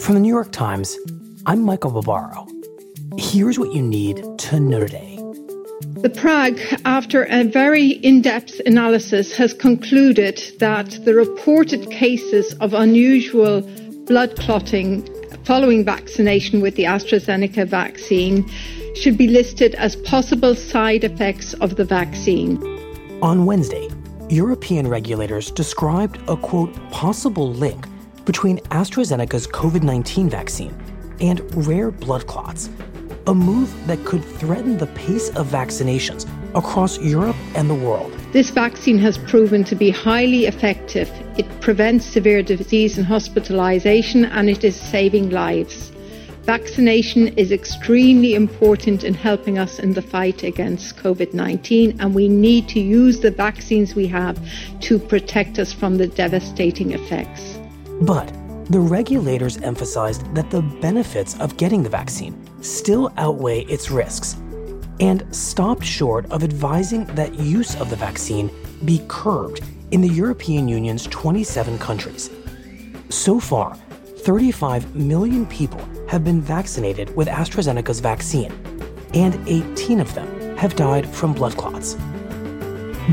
From the New York Times, I'm Michael Barbaro. Here's what you need to know today. The PRAC, after a very in depth analysis, has concluded that the reported cases of unusual blood clotting following vaccination with the AstraZeneca vaccine should be listed as possible side effects of the vaccine. On Wednesday, European regulators described a quote possible link between AstraZeneca's COVID 19 vaccine and rare blood clots, a move that could threaten the pace of vaccinations across Europe and the world. This vaccine has proven to be highly effective. It prevents severe disease and hospitalization, and it is saving lives. Vaccination is extremely important in helping us in the fight against COVID 19, and we need to use the vaccines we have to protect us from the devastating effects. But the regulators emphasized that the benefits of getting the vaccine still outweigh its risks and stopped short of advising that use of the vaccine be curbed in the European Union's 27 countries. So far, 35 million people have been vaccinated with AstraZeneca's vaccine, and 18 of them have died from blood clots.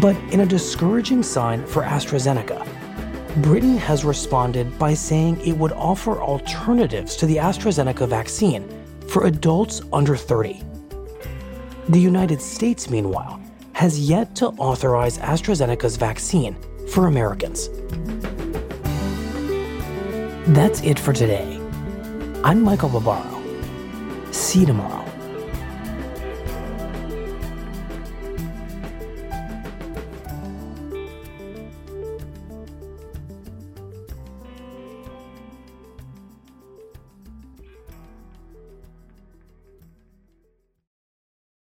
But in a discouraging sign for AstraZeneca, Britain has responded by saying it would offer alternatives to the AstraZeneca vaccine for adults under 30. The United States, meanwhile, has yet to authorize AstraZeneca's vaccine for Americans. That's it for today. I'm Michael Barbaro. See you tomorrow.